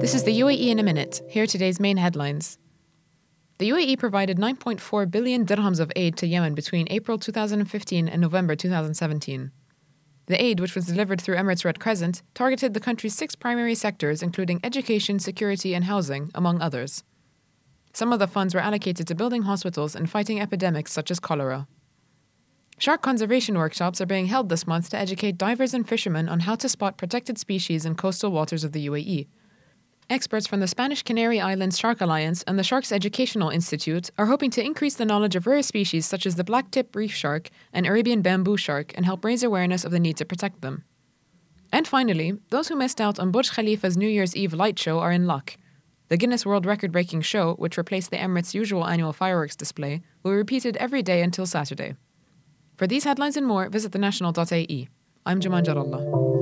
This is the UAE in a minute. Here are today's main headlines. The UAE provided 9.4 billion dirhams of aid to Yemen between April 2015 and November 2017. The aid, which was delivered through Emirates Red Crescent, targeted the country's six primary sectors, including education, security, and housing, among others. Some of the funds were allocated to building hospitals and fighting epidemics such as cholera. Shark conservation workshops are being held this month to educate divers and fishermen on how to spot protected species in coastal waters of the UAE. Experts from the Spanish Canary Islands Shark Alliance and the Sharks Educational Institute are hoping to increase the knowledge of rare species such as the black tip reef shark and Arabian bamboo shark and help raise awareness of the need to protect them. And finally, those who missed out on Burj Khalifa's New Year's Eve light show are in luck. The Guinness World Record breaking show, which replaced the Emirates' usual annual fireworks display, will be repeated every day until Saturday. For these headlines and more, visit thenational.ae. I'm Jaman Jarallah.